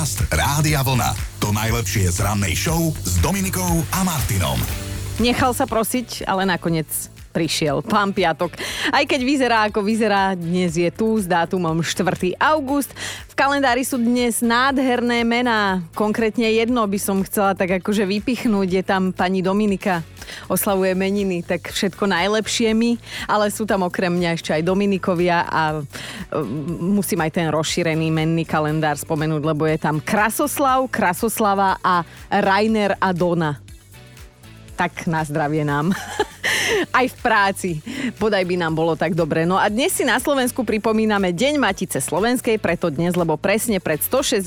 Podcast Rádia Vlna. To najlepšie z rannej show s Dominikou a Martinom. Nechal sa prosiť, ale nakoniec prišiel pán Piatok. Aj keď vyzerá ako vyzerá, dnes je tu s dátumom 4. august. V kalendári sú dnes nádherné mená. Konkrétne jedno by som chcela tak akože vypichnúť. Je tam pani Dominika. Oslavuje meniny, tak všetko najlepšie mi, ale sú tam okrem mňa ešte aj Dominikovia a e, musím aj ten rozšírený menný kalendár spomenúť, lebo je tam Krasoslav, Krasoslava a Rainer a Dona. Tak na zdravie nám. aj v práci. Bodaj by nám bolo tak dobre. No a dnes si na Slovensku pripomíname Deň Matice Slovenskej, preto dnes, lebo presne pred 160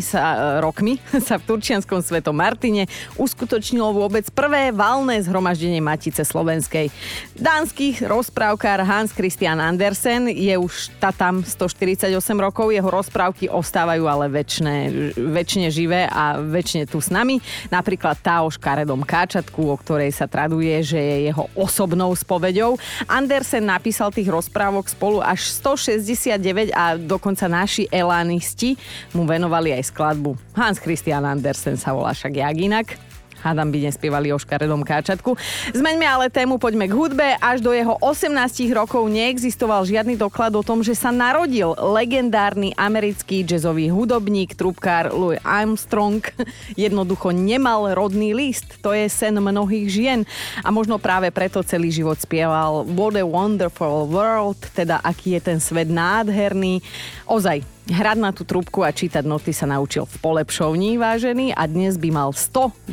sa, e, rokmi sa v Turčianskom svetom Martine uskutočnilo vôbec prvé valné zhromaždenie Matice Slovenskej. Dánsky rozprávkár Hans Christian Andersen je už tam 148 rokov, jeho rozprávky ostávajú ale väčšine, väčšine živé a väčšine tu s nami. Napríklad tá o škaredom káčatku, o ktorej sa traduje, že je osobnou spoveďou. Andersen napísal tých rozprávok spolu až 169 a dokonca naši elánisti mu venovali aj skladbu. Hans Christian Andersen sa volá však jak inak. Hádam by nespievali o škaredom káčatku. Zmeňme ale tému, poďme k hudbe. Až do jeho 18 rokov neexistoval žiadny doklad o tom, že sa narodil legendárny americký jazzový hudobník, trubkár Louis Armstrong. Jednoducho nemal rodný list. To je sen mnohých žien. A možno práve preto celý život spieval What a Wonderful World, teda aký je ten svet nádherný. Ozaj, Hrať na tú trúbku a čítať noty sa naučil v polepšovní, vážený, a dnes by mal 122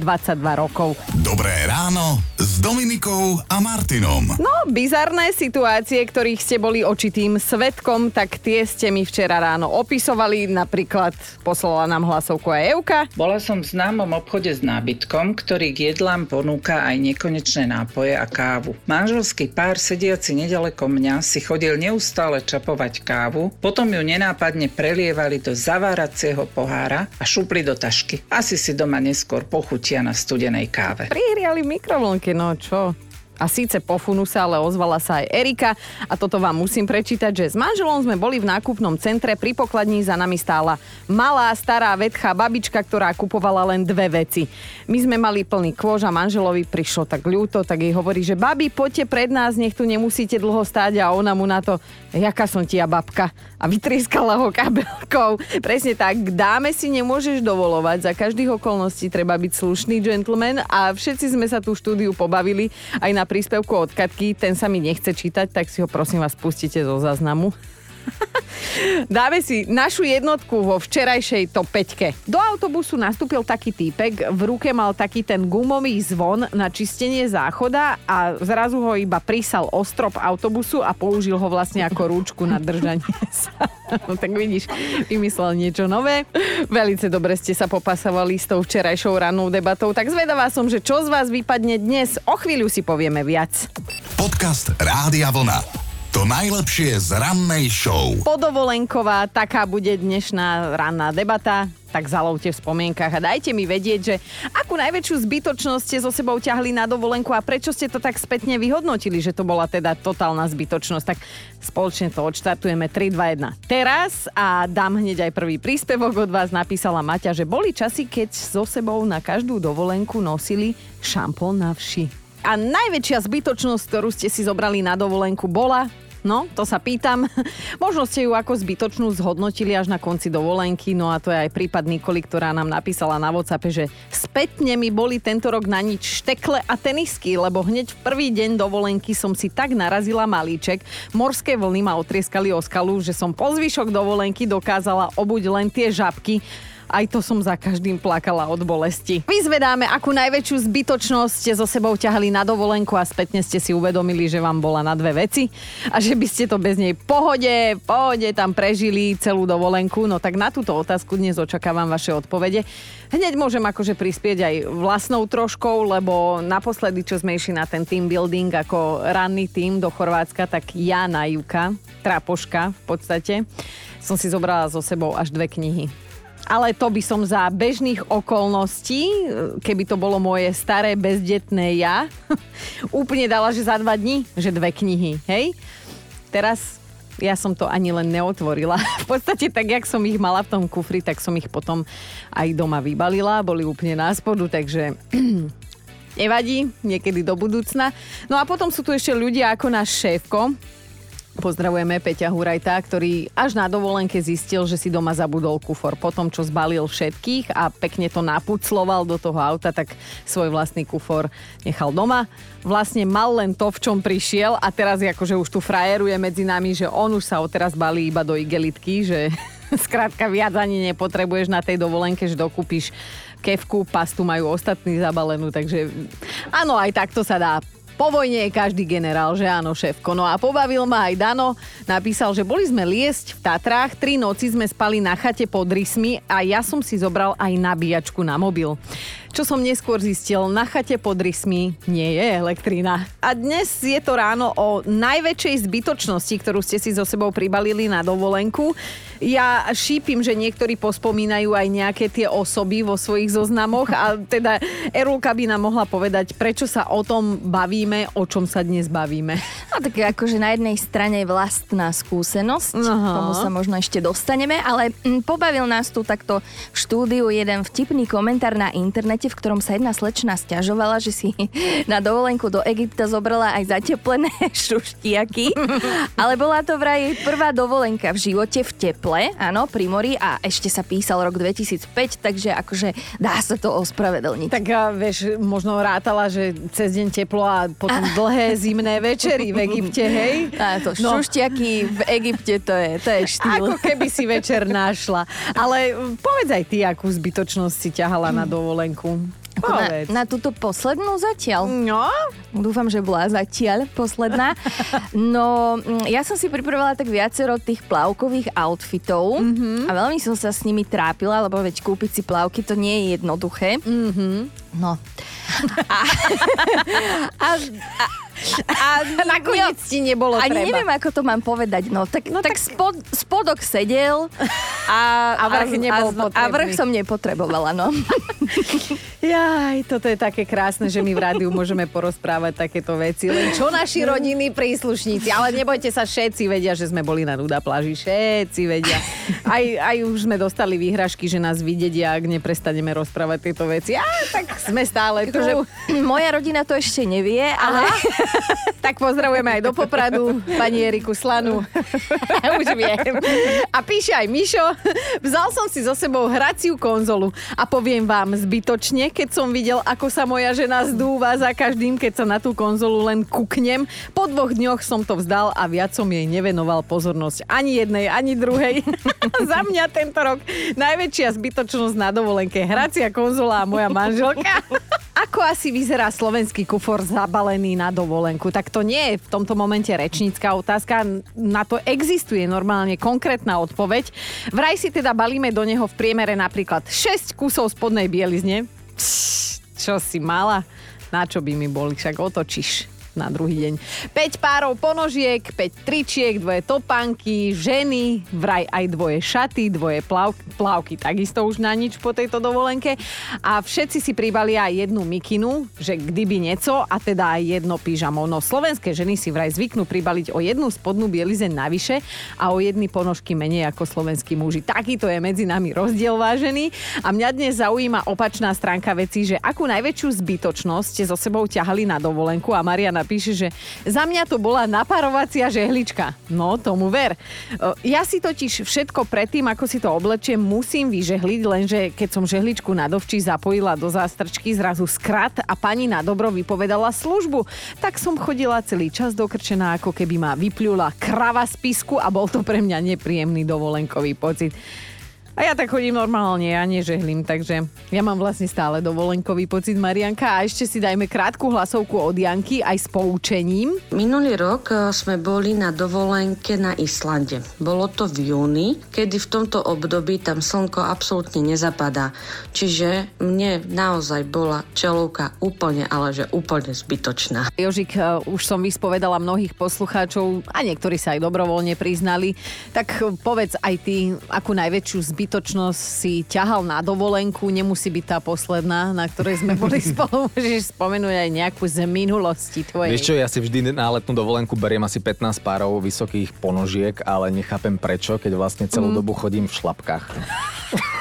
rokov. Dobré ráno s Dominikou a Martinom. No, bizarné situácie, ktorých ste boli očitým svetkom, tak tie ste mi včera ráno opisovali. Napríklad poslala nám hlasovku aj Euka. Bola som v známom obchode s nábytkom, ktorý k jedlám ponúka aj nekonečné nápoje a kávu. Manželský pár sediaci nedaleko mňa si chodil neustále čapovať kávu, potom ju nenápadne prelievali do zaváracieho pohára a šupli do tašky. Asi si doma neskôr pochutia na studenej káve. Prihriali mikrovlnky, no čo? A síce po funuse, ale ozvala sa aj Erika. A toto vám musím prečítať, že s manželom sme boli v nákupnom centre, pri pokladní za nami stála malá, stará, vedchá babička, ktorá kupovala len dve veci. My sme mali plný kôž a manželovi prišlo tak ľúto, tak jej hovorí, že babi, poďte pred nás, nech tu nemusíte dlho stáť. A ona mu na to, jaká som ti ja babka? A vytrieskala ho kabelkou. Presne tak, dáme si nemôžeš dovolovať, za každých okolností treba byť slušný gentleman. A všetci sme sa tú štúdiu pobavili aj na príspevku od Katky, ten sa mi nechce čítať, tak si ho prosím vás pustite zo záznamu. Dáme si našu jednotku vo včerajšej top 5. Do autobusu nastúpil taký týpek, v ruke mal taký ten gumový zvon na čistenie záchoda a zrazu ho iba prísal o strop autobusu a použil ho vlastne ako rúčku na držanie sa. No tak vidíš, vymyslel niečo nové. Velice dobre ste sa popasovali s tou včerajšou rannou debatou, tak zvedavá som, že čo z vás vypadne dnes. O chvíľu si povieme viac. Podcast Rádia Vlna. To najlepšie z rannej show. Podovolenková, taká bude dnešná ranná debata tak zalovte v spomienkach a dajte mi vedieť, že akú najväčšiu zbytočnosť ste so sebou ťahli na dovolenku a prečo ste to tak spätne vyhodnotili, že to bola teda totálna zbytočnosť. Tak spoločne to odštartujeme 3, 2, 1. Teraz a dám hneď aj prvý príspevok od vás, napísala Maťa, že boli časy, keď so sebou na každú dovolenku nosili šampón na vši. A najväčšia zbytočnosť, ktorú ste si zobrali na dovolenku, bola? No, to sa pýtam. Možno ste ju ako zbytočnú zhodnotili až na konci dovolenky, no a to je aj prípad Nikoli, ktorá nám napísala na WhatsApp, že spätne mi boli tento rok na nič štekle a tenisky, lebo hneď v prvý deň dovolenky som si tak narazila malíček, morské vlny ma otrieskali o skalu, že som po zvyšok dovolenky dokázala obuť len tie žabky, aj to som za každým plakala od bolesti. Vyzvedáme, akú najväčšiu zbytočnosť ste so sebou ťahali na dovolenku a spätne ste si uvedomili, že vám bola na dve veci a že by ste to bez nej pohode, pohode tam prežili celú dovolenku. No tak na túto otázku dnes očakávam vaše odpovede. Hneď môžem akože prispieť aj vlastnou troškou, lebo naposledy, čo sme išli na ten team building ako ranný tým do Chorvátska, tak ja na Juka, trapoška v podstate, som si zobrala so sebou až dve knihy ale to by som za bežných okolností, keby to bolo moje staré bezdetné ja, úplne dala, že za dva dní, že dve knihy, hej? Teraz ja som to ani len neotvorila. V podstate tak, jak som ich mala v tom kufri, tak som ich potom aj doma vybalila. Boli úplne na spodu, takže nevadí, niekedy do budúcna. No a potom sú tu ešte ľudia ako náš šéfko, Pozdravujeme Peťa Hurajta, ktorý až na dovolenke zistil, že si doma zabudol kufor. Potom, čo zbalil všetkých a pekne to napucloval do toho auta, tak svoj vlastný kufor nechal doma. Vlastne mal len to, v čom prišiel a teraz akože už tu frajeruje medzi nami, že on už sa odteraz balí iba do igelitky, že skrátka viac ani nepotrebuješ na tej dovolenke, že dokúpiš kevku, pastu majú ostatní zabalenú, takže áno, aj takto sa dá po vojne je každý generál, že áno, šéfko. No a pobavil ma aj Dano, napísal, že boli sme liesť v Tatrách, tri noci sme spali na chate pod rysmi a ja som si zobral aj nabíjačku na mobil. Čo som neskôr zistil, na chate pod rysmi nie je elektrina. A dnes je to ráno o najväčšej zbytočnosti, ktorú ste si so sebou pribalili na dovolenku. Ja šípim, že niektorí pospomínajú aj nejaké tie osoby vo svojich zoznamoch a teda Erulka by nám mohla povedať, prečo sa o tom bavíme, o čom sa dnes bavíme. No tak akože na jednej strane vlastná skúsenosť, Aha. tomu sa možno ešte dostaneme, ale m, pobavil nás tu takto v štúdiu jeden vtipný komentár na internete článkote, v ktorom sa jedna slečna stiažovala, že si na dovolenku do Egypta zobrala aj zateplené šuštiaky. Ale bola to vraj prvá dovolenka v živote v teple, áno, pri mori a ešte sa písal rok 2005, takže akože dá sa to ospravedlniť. Tak vieš, možno rátala, že cez deň teplo a potom a... dlhé zimné večery v Egypte, hej? A to no. šuštiaky v Egypte, to je, to je štýl. Ako keby si večer našla. Ale povedz aj ty, akú zbytočnosť si ťahala na dovolenku. Na, na túto poslednú zatiaľ? No. Dúfam, že bola zatiaľ posledná. No, mm, ja som si pripravila tak viacero tých plavkových outfitov mm-hmm. a veľmi som sa s nimi trápila, lebo veď kúpiť si plavky to nie je jednoduché. Mm-hmm. No. A, a, a, a nakoniec ti nebolo ani treba. neviem, ako to mám povedať. No, tak, no, tak, tak spod, spodok sedel a, a vrch nebol a, a vrch som nepotrebovala, no. Jaj, toto je také krásne, že my v rádiu môžeme porozprávať takéto veci. Len čo naši rodiny príslušníci. Ale nebojte sa, všetci vedia, že sme boli na nuda pláži. Všetci vedia. Aj, aj už sme dostali výhražky, že nás videdia, ak neprestaneme rozprávať tieto veci. A tak sme stále tu. Že moja rodina to ešte nevie, ale... tak pozdravujeme aj do Popradu, pani Eriku Slanu. už viem. A píše aj Mišo, vzal som si so sebou hraciu konzolu a poviem vám zbytočne, keď som videl, ako sa moja žena zdúva za každým, keď sa na tú konzolu len kuknem. Po dvoch dňoch som to vzdal a viac som jej nevenoval pozornosť ani jednej, ani druhej. za mňa tento rok najväčšia zbytočnosť na dovolenke. Hracia konzola a moja manželka. Ako asi vyzerá slovenský kufor zabalený na dovolenku? Tak to nie je v tomto momente rečnícka otázka. Na to existuje normálne konkrétna odpoveď. Vraj si teda balíme do neho v priemere napríklad 6 kusov spodnej bielizne, čo si mala? Na čo by mi boli? Však otočíš na druhý deň. 5 párov ponožiek, 5 tričiek, dvoje topánky, ženy, vraj aj dvoje šaty, dvoje plav, plavky, takisto už na nič po tejto dovolenke. A všetci si pribalia aj jednu mikinu, že kdyby nieco, a teda aj jedno pyžamo. No slovenské ženy si vraj zvyknú pribaliť o jednu spodnú bielizeň navyše a o jedny ponožky menej ako slovenskí muži. Takýto je medzi nami rozdiel vážený. A mňa dnes zaujíma opačná stránka veci, že akú najväčšiu zbytočnosť ste so sebou ťahali na dovolenku a Mariana píše, že za mňa to bola naparovacia žehlička. No, tomu ver. Ja si totiž všetko predtým, ako si to oblečiem, musím vyžehliť, lenže keď som žehličku na dovči zapojila do zástrčky, zrazu skrat a pani na dobro vypovedala službu. Tak som chodila celý čas dokrčená, ako keby ma vypľula krava z pisku a bol to pre mňa nepríjemný dovolenkový pocit. A ja tak chodím normálne, ja nežehlím, takže ja mám vlastne stále dovolenkový pocit, Marianka. A ešte si dajme krátku hlasovku od Janky aj s poučením. Minulý rok e, sme boli na dovolenke na Islande. Bolo to v júni, kedy v tomto období tam slnko absolútne nezapadá. Čiže mne naozaj bola čelovka úplne, ale že úplne zbytočná. Jožik, e, už som vyspovedala mnohých poslucháčov a niektorí sa aj dobrovoľne priznali. Tak povedz aj ty, akú najväčšiu zbytočnosť zbytočnosť si ťahal na dovolenku, nemusí byť tá posledná, na ktorej sme boli spolu. Môžeš spomenúť aj nejakú z minulosti tvojej. Vieš čo, ja si vždy na letnú dovolenku beriem asi 15 párov vysokých ponožiek, ale nechápem prečo, keď vlastne celú mm. dobu chodím v šlapkách.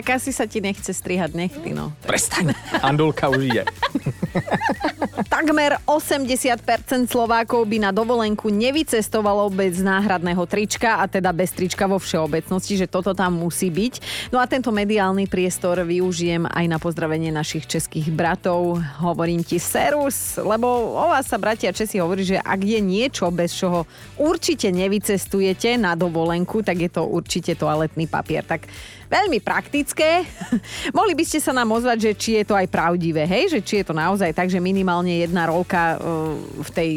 Tak asi sa ti nechce strihať nechty, no. Prestaň. Andulka už je. Takmer 80% Slovákov by na dovolenku nevycestovalo bez náhradného trička a teda bez trička vo všeobecnosti, že toto tam musí byť. No a tento mediálny priestor využijem aj na pozdravenie našich českých bratov. Hovorím ti serus, lebo o vás sa bratia Česi hovorí, že ak je niečo, bez čoho určite nevycestujete na dovolenku, tak je to určite toaletný papier. Tak veľmi praktické. Mohli by ste sa nám ozvať, že či je to aj pravdivé, hej? Že či je to naozaj tak, že minimálne jedna rolka uh, v tej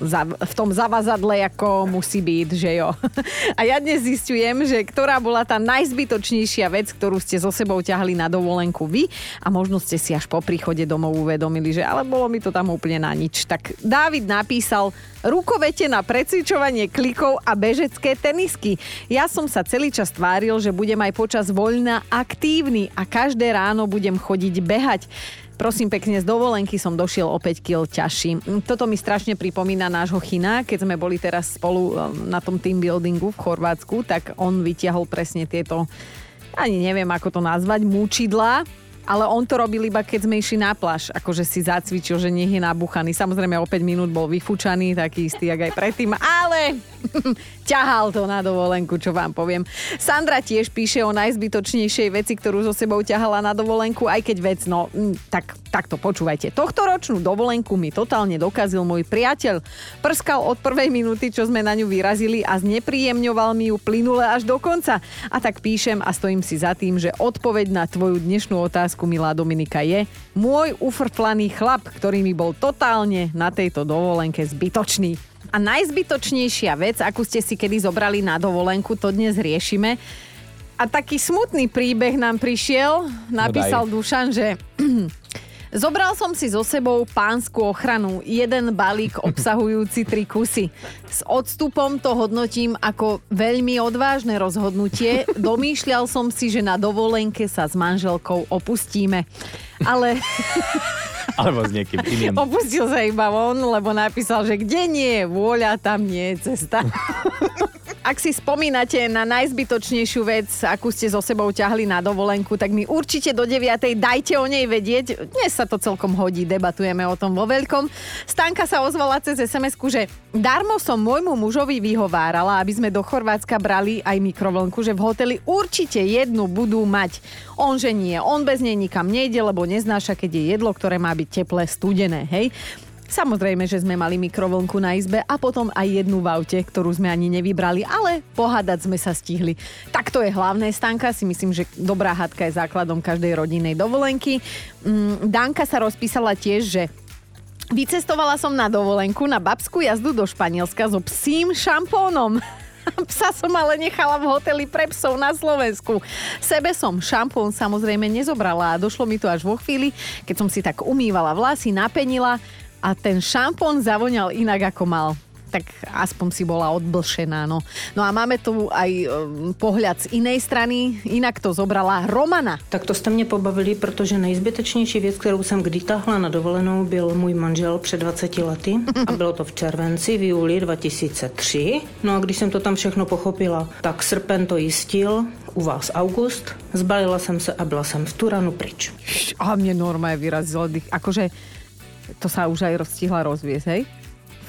v tom zavazadle, ako musí byť, že jo. A ja dnes zistujem, že ktorá bola tá najzbytočnejšia vec, ktorú ste so sebou ťahali na dovolenku vy a možno ste si až po príchode domov uvedomili, že ale bolo mi to tam úplne na nič. Tak Dávid napísal rukovete na precvičovanie klikov a bežecké tenisky. Ja som sa celý čas tváril, že budem aj počas voľna aktívny a každé ráno budem chodiť behať. Prosím pekne, z dovolenky som došiel o 5 kg ťažší. Toto mi strašne pripomína nášho China, keď sme boli teraz spolu um, na tom team buildingu v Chorvátsku, tak on vytiahol presne tieto ani neviem, ako to nazvať, múčidla ale on to robil iba keď sme išli na pláž, akože si zacvičil, že nech je nabuchaný. Samozrejme o 5 minút bol vyfúčaný, taký istý, jak aj predtým, ale ťahal to na dovolenku, čo vám poviem. Sandra tiež píše o najzbytočnejšej veci, ktorú so sebou ťahala na dovolenku, aj keď vec, no, tak, tak to počúvajte. Tohto ročnú dovolenku mi totálne dokazil môj priateľ. Prskal od prvej minúty, čo sme na ňu vyrazili a znepríjemňoval mi ju plynule až do konca. A tak píšem a stojím si za tým, že odpoveď na tvoju dnešnú otázku otázku, milá Dominika, je môj ufrflaný chlap, ktorý mi bol totálne na tejto dovolenke zbytočný. A najzbytočnejšia vec, akú ste si kedy zobrali na dovolenku, to dnes riešime. A taký smutný príbeh nám prišiel. Napísal no Dušan, že Zobral som si so sebou pánsku ochranu, jeden balík obsahujúci tri kusy. S odstupom to hodnotím ako veľmi odvážne rozhodnutie. Domýšľal som si, že na dovolenke sa s manželkou opustíme. Ale... Alebo s niekým iným. Opustil sa iba von, lebo napísal, že kde nie je vôľa, tam nie je cesta. Ak si spomínate na najzbytočnejšiu vec, akú ste so sebou ťahli na dovolenku, tak mi určite do 9. dajte o nej vedieť. Dnes sa to celkom hodí, debatujeme o tom vo veľkom. Stanka sa ozvala cez sms že darmo som môjmu mužovi vyhovárala, aby sme do Chorvátska brali aj mikrovlnku, že v hoteli určite jednu budú mať. On že nie, on bez nej nikam nejde, lebo neznáša, keď je jedlo, ktoré má byť teplé, studené, hej. Samozrejme, že sme mali mikrovlnku na izbe a potom aj jednu v aute, ktorú sme ani nevybrali, ale pohádať sme sa stihli. Tak to je hlavné stanka, si myslím, že dobrá hádka je základom každej rodinnej dovolenky. Mm, Danka sa rozpísala tiež, že Vycestovala som na dovolenku na babskú jazdu do Španielska so psím šampónom. Psa som ale nechala v hoteli pre psov na Slovensku. Sebe som šampón samozrejme nezobrala a došlo mi to až vo chvíli, keď som si tak umývala vlasy, napenila a ten šampón zavoňal inak ako mal tak aspoň si bola odblšená. No, no a máme tu aj um, pohľad z inej strany, inak to zobrala Romana. Tak to jste mě pobavili, protože nejzbytečnější věc, kterou jsem kdy tahla na dovolenou, byl můj manžel před 20 lety a bylo to v červenci, v júli 2003. No a když jsem to tam všechno pochopila, tak srpen to jistil, u vás august, zbalila jsem se a byla jsem v Turanu pryč. A mne normálne vyrazilo dých. Akože to sa už aj rozstihla rozviesť, hej?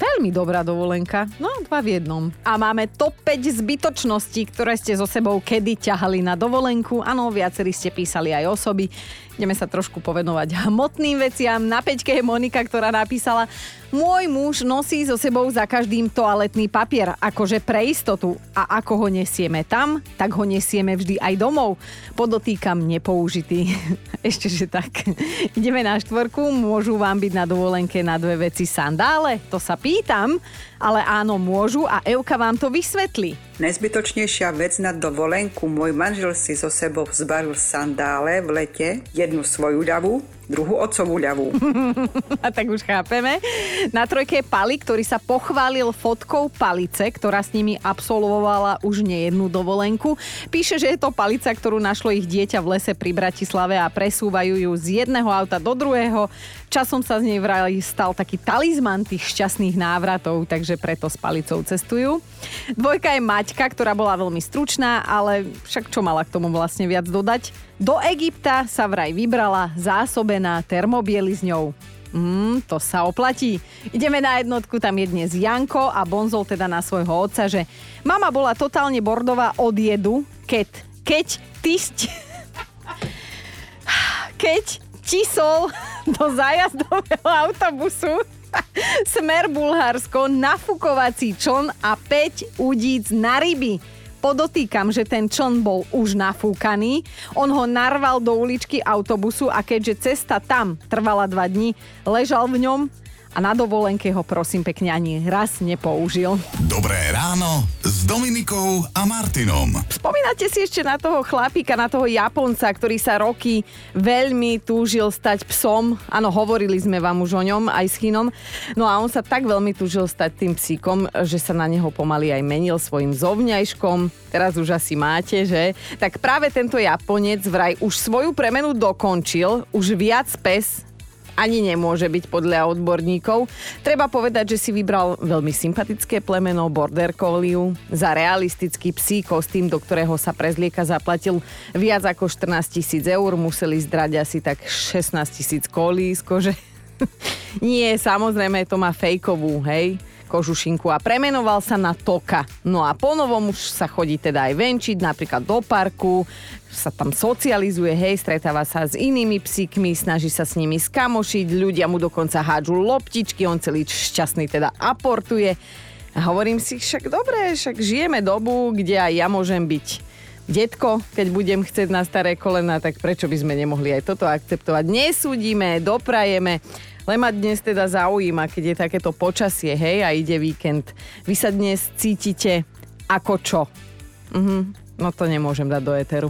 Veľmi dobrá dovolenka. No, dva v jednom. A máme top 5 zbytočností, ktoré ste so sebou kedy ťahali na dovolenku. Áno, viacerí ste písali aj osoby. Ideme sa trošku povenovať hmotným veciam. Na peťke je Monika, ktorá napísala môj muž nosí so sebou za každým toaletný papier, akože pre istotu. A ako ho nesieme tam, tak ho nesieme vždy aj domov. Podotýkam nepoužitý. Ešte, že tak. Ideme na štvorku, môžu vám byť na dovolenke na dve veci sandále? To sa pýtam. Ale áno, môžu a Euka vám to vysvetlí. Najzbytočnejšia vec na dovolenku. Môj manžel si so sebou zbaril sandále v lete, jednu svoju ľavú, druhú otcovú ľavú. A tak už chápeme. Na trojke je Pali, ktorý sa pochválil fotkou palice, ktorá s nimi absolvovala už nejednú dovolenku. Píše, že je to palica, ktorú našlo ich dieťa v lese pri Bratislave a presúvajú ju z jedného auta do druhého. Časom sa z nej vraj stal taký talizman tých šťastných návratov, takže preto s palicou cestujú. Dvojka je Mať Maťka, ktorá bola veľmi stručná, ale však čo mala k tomu vlastne viac dodať? Do Egypta sa vraj vybrala zásobená termobielizňou. Mm, to sa oplatí. Ideme na jednotku, tam je dnes Janko a bonzol teda na svojho otca, že mama bola totálne bordová od jedu, keď, keď ty keď tisol do zájazdového autobusu Smer Bulharsko, nafukovací čln a 5 udíc na ryby. Podotýkam, že ten čln bol už nafúkaný, on ho narval do uličky autobusu a keďže cesta tam trvala dva dní, ležal v ňom a na dovolenke ho prosím pekne ani raz nepoužil. Dobré ráno s Dominikou a Martinom. Spomínate si ešte na toho chlapíka, na toho Japonca, ktorý sa roky veľmi túžil stať psom. Áno, hovorili sme vám už o ňom aj s Chinom. No a on sa tak veľmi túžil stať tým psíkom, že sa na neho pomaly aj menil svojim zovňajškom. Teraz už asi máte, že? Tak práve tento Japonec vraj už svoju premenu dokončil, už viac pes ani nemôže byť podľa odborníkov. Treba povedať, že si vybral veľmi sympatické plemeno Border Collie za realistický psí kostým, do ktorého sa prezlieka zaplatil viac ako 14 tisíc eur. Museli zdrať asi tak 16 tisíc kolísko, že Nie, samozrejme, to má fejkovú, hej kožušinku a premenoval sa na Toka. No a ponovom už sa chodí teda aj venčiť, napríklad do parku, sa tam socializuje, hej, stretáva sa s inými psíkmi, snaží sa s nimi skamošiť, ľudia mu dokonca hádžu loptičky, on celý šťastný teda aportuje. A hovorím si, však dobre, však žijeme dobu, kde aj ja môžem byť detko, keď budem chcieť na staré kolena, tak prečo by sme nemohli aj toto akceptovať? Nesúdime, doprajeme. Len ma dnes teda zaujíma, keď je takéto počasie, hej, a ide víkend. Vy sa dnes cítite ako čo? Mhm, no to nemôžem dať do éteru.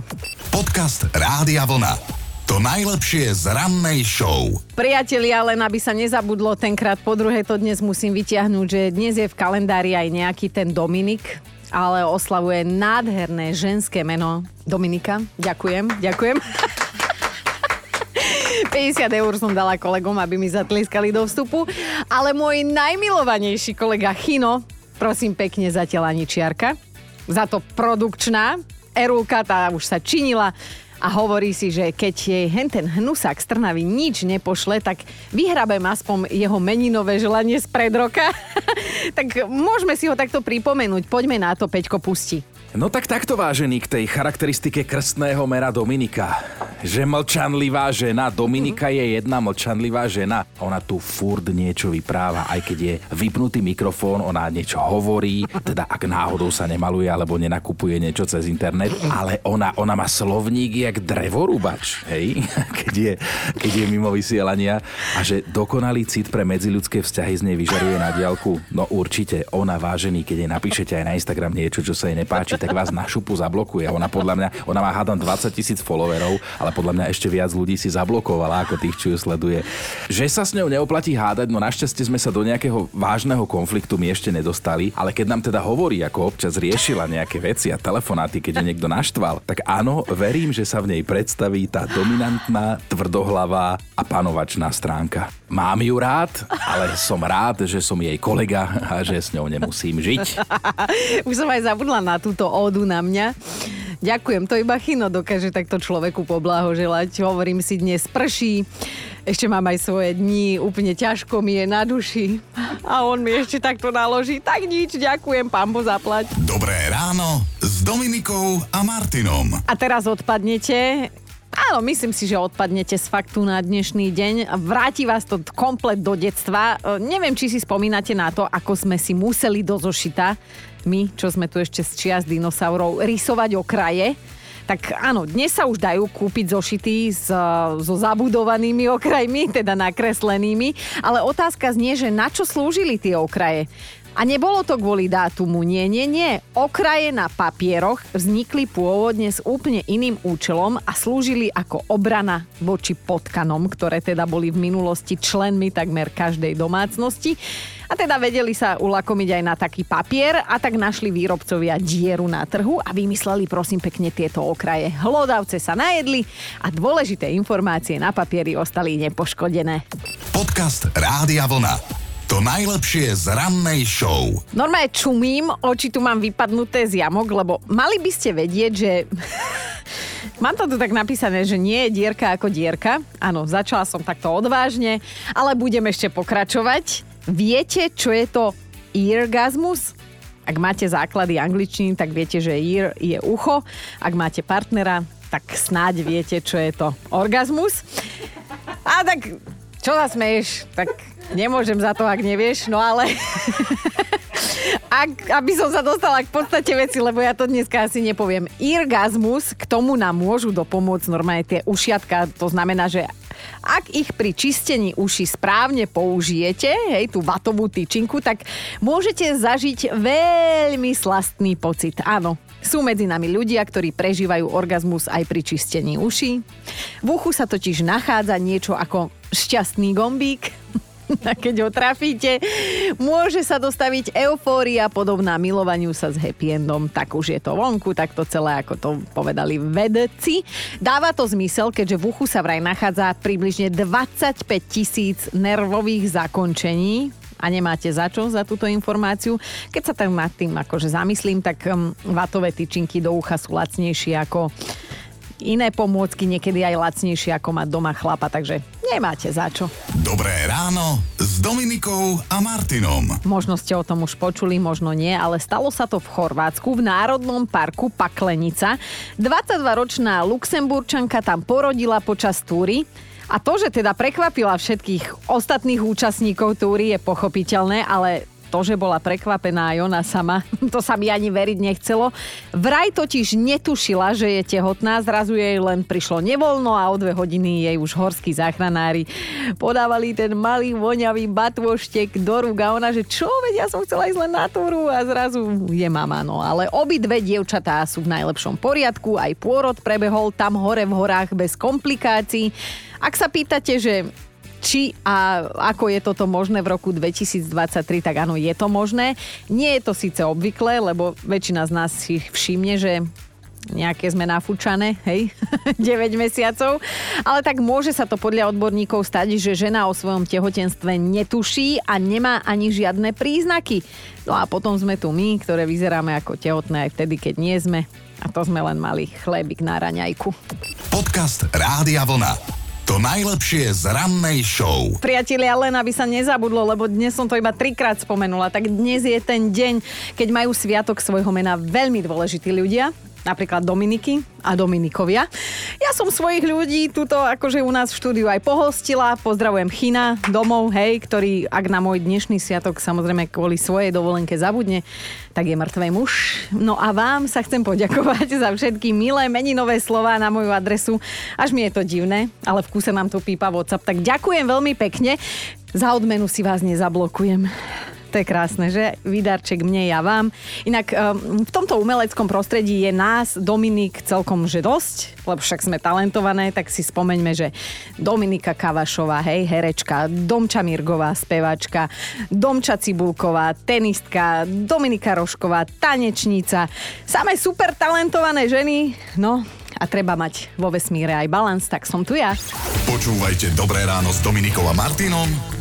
Podcast Rádia Vlna. To najlepšie z rannej show. Priatelia, len aby sa nezabudlo tenkrát po druhé, to dnes musím vyťahnuť, že dnes je v kalendári aj nejaký ten Dominik, ale oslavuje nádherné ženské meno Dominika. Ďakujem, ďakujem. 50 eur som dala kolegom, aby mi zatlieskali do vstupu. Ale môj najmilovanejší kolega Chino, prosím pekne zatiaľ ani čiarka, za to produkčná. Erulka tá už sa činila a hovorí si, že keď jej henten hnusák z Trnavy nič nepošle, tak vyhrabem aspoň jeho meninové želanie z pred roka. tak môžeme si ho takto pripomenúť. Poďme na to, Peťko, pusti. No tak takto vážený k tej charakteristike krstného mera Dominika. Že mlčanlivá žena, Dominika je jedna mlčanlivá žena. Ona tu furt niečo vypráva, aj keď je vypnutý mikrofón, ona niečo hovorí, teda ak náhodou sa nemaluje alebo nenakupuje niečo cez internet, ale ona, ona má slovník jak drevorúbač, hej, keď je, keď je mimo vysielania a že dokonalý cit pre medziľudské vzťahy z nej vyžaruje na diálku. No určite, ona vážený, keď jej napíšete aj na Instagram niečo, čo sa jej nepáči, tak vás na šupu zablokuje. Ona podľa mňa, ona má hádam 20 tisíc followerov, ale podľa mňa ešte viac ľudí si zablokovala ako tých, čo ju sleduje. Že sa s ňou neoplatí hádať, no našťastie sme sa do nejakého vážneho konfliktu my ešte nedostali, ale keď nám teda hovorí, ako občas riešila nejaké veci a telefonáty, keď ju niekto naštval, tak áno, verím, že sa v nej predstaví tá dominantná, tvrdohlavá a panovačná stránka. Mám ju rád, ale som rád, že som jej kolega a že s ňou nemusím žiť. Už som aj zabudla na túto ódu na mňa. Ďakujem, to iba Chino dokáže takto človeku poblahoželať. Hovorím si, dnes prší, ešte mám aj svoje dni, úplne ťažko mi je na duši a on mi ešte takto naloží. Tak nič, ďakujem, pán Bo zaplať. Dobré ráno s Dominikou a Martinom. A teraz odpadnete Áno, myslím si, že odpadnete z faktu na dnešný deň. Vráti vás to komplet do detstva. E, neviem, či si spomínate na to, ako sme si museli do zošita, my, čo sme tu ešte z čias dinosaurov, rysovať okraje. Tak áno, dnes sa už dajú kúpiť zošity s, so zabudovanými okrajmi, teda nakreslenými, ale otázka znie, že na čo slúžili tie okraje? A nebolo to kvôli dátumu, nie, nie, nie. Okraje na papieroch vznikli pôvodne s úplne iným účelom a slúžili ako obrana voči potkanom, ktoré teda boli v minulosti členmi takmer každej domácnosti. A teda vedeli sa ulakomiť aj na taký papier a tak našli výrobcovia dieru na trhu a vymysleli prosím pekne tieto okraje. Hlodavce sa najedli a dôležité informácie na papieri ostali nepoškodené. Podcast Rádia Vlna. To najlepšie z rannej show. Normálne čumím, oči tu mám vypadnuté z jamok, lebo mali by ste vedieť, že... Mám to tu tak napísané, že nie je dierka ako dierka. Áno, začala som takto odvážne, ale budem ešte pokračovať. Viete, čo je to eargasmus? Ak máte základy angličtiny, tak viete, že ear je ucho. Ak máte partnera, tak snáď viete, čo je to orgazmus. A tak, čo sa smeješ? Tak Nemôžem za to, ak nevieš, no ale... Ak, aby som sa dostala k podstate veci, lebo ja to dneska asi nepoviem. Irgazmus, k tomu nám môžu dopomôcť normálne tie ušiatka. To znamená, že ak ich pri čistení uši správne použijete, hej, tú vatovú tyčinku, tak môžete zažiť veľmi slastný pocit. Áno, sú medzi nami ľudia, ktorí prežívajú orgazmus aj pri čistení uší. V uchu sa totiž nachádza niečo ako šťastný gombík, a keď ho trafíte, môže sa dostaviť eufória podobná milovaniu sa s happy endom. Tak už je to vonku, tak to celé, ako to povedali vedci. Dáva to zmysel, keďže v uchu sa vraj nachádza približne 25 tisíc nervových zakončení, a nemáte za čo za túto informáciu. Keď sa tak nad tým akože zamyslím, tak um, vatové tyčinky do ucha sú lacnejšie ako iné pomôcky, niekedy aj lacnejšie ako mať doma chlapa, takže nemáte za čo. Dobré ráno s Dominikou a Martinom. Možno ste o tom už počuli, možno nie, ale stalo sa to v Chorvátsku v Národnom parku Paklenica. 22-ročná Luxemburčanka tam porodila počas túry. A to, že teda prekvapila všetkých ostatných účastníkov túry je pochopiteľné, ale to, že bola prekvapená aj ona sama, to sa mi ani veriť nechcelo. Vraj totiž netušila, že je tehotná, zrazu jej len prišlo nevoľno a o dve hodiny jej už horskí záchranári podávali ten malý voňavý batvoštek do rúk a ona, že čo, veď ja som chcela ísť len na túru a zrazu je mama, no. Ale obidve dievčatá sú v najlepšom poriadku, aj pôrod prebehol tam hore v horách bez komplikácií. Ak sa pýtate, že či a ako je toto možné v roku 2023, tak áno, je to možné. Nie je to síce obvyklé, lebo väčšina z nás si všimne, že nejaké sme nafúčané, hej, 9 mesiacov. Ale tak môže sa to podľa odborníkov stať, že žena o svojom tehotenstve netuší a nemá ani žiadne príznaky. No a potom sme tu my, ktoré vyzeráme ako tehotné aj vtedy, keď nie sme. A to sme len mali chlebík na raňajku. Podcast Rádia Vlna. To najlepšie z rannej show. Priatelia, len aby sa nezabudlo, lebo dnes som to iba trikrát spomenula, tak dnes je ten deň, keď majú sviatok svojho mena veľmi dôležití ľudia napríklad Dominiky a Dominikovia. Ja som svojich ľudí tuto akože u nás v štúdiu aj pohostila. Pozdravujem China domov, hej, ktorý ak na môj dnešný sviatok samozrejme kvôli svojej dovolenke zabudne, tak je mŕtvej muž. No a vám sa chcem poďakovať za všetky milé meninové slova na moju adresu. Až mi je to divné, ale v kúse nám tu pípa WhatsApp. Tak ďakujem veľmi pekne. Za odmenu si vás nezablokujem. To je krásne, že? Výdarček mne, ja vám. Inak um, v tomto umeleckom prostredí je nás, Dominik, celkom že dosť, lebo však sme talentované, tak si spomeňme, že Dominika Kavašová, hej, herečka, Domča Mirgová, spevačka, Domča Cibulková, tenistka, Dominika Rošková, tanečnica. Samé super talentované ženy, no a treba mať vo vesmíre aj balans, tak som tu ja. Počúvajte Dobré ráno s Dominikom a Martinom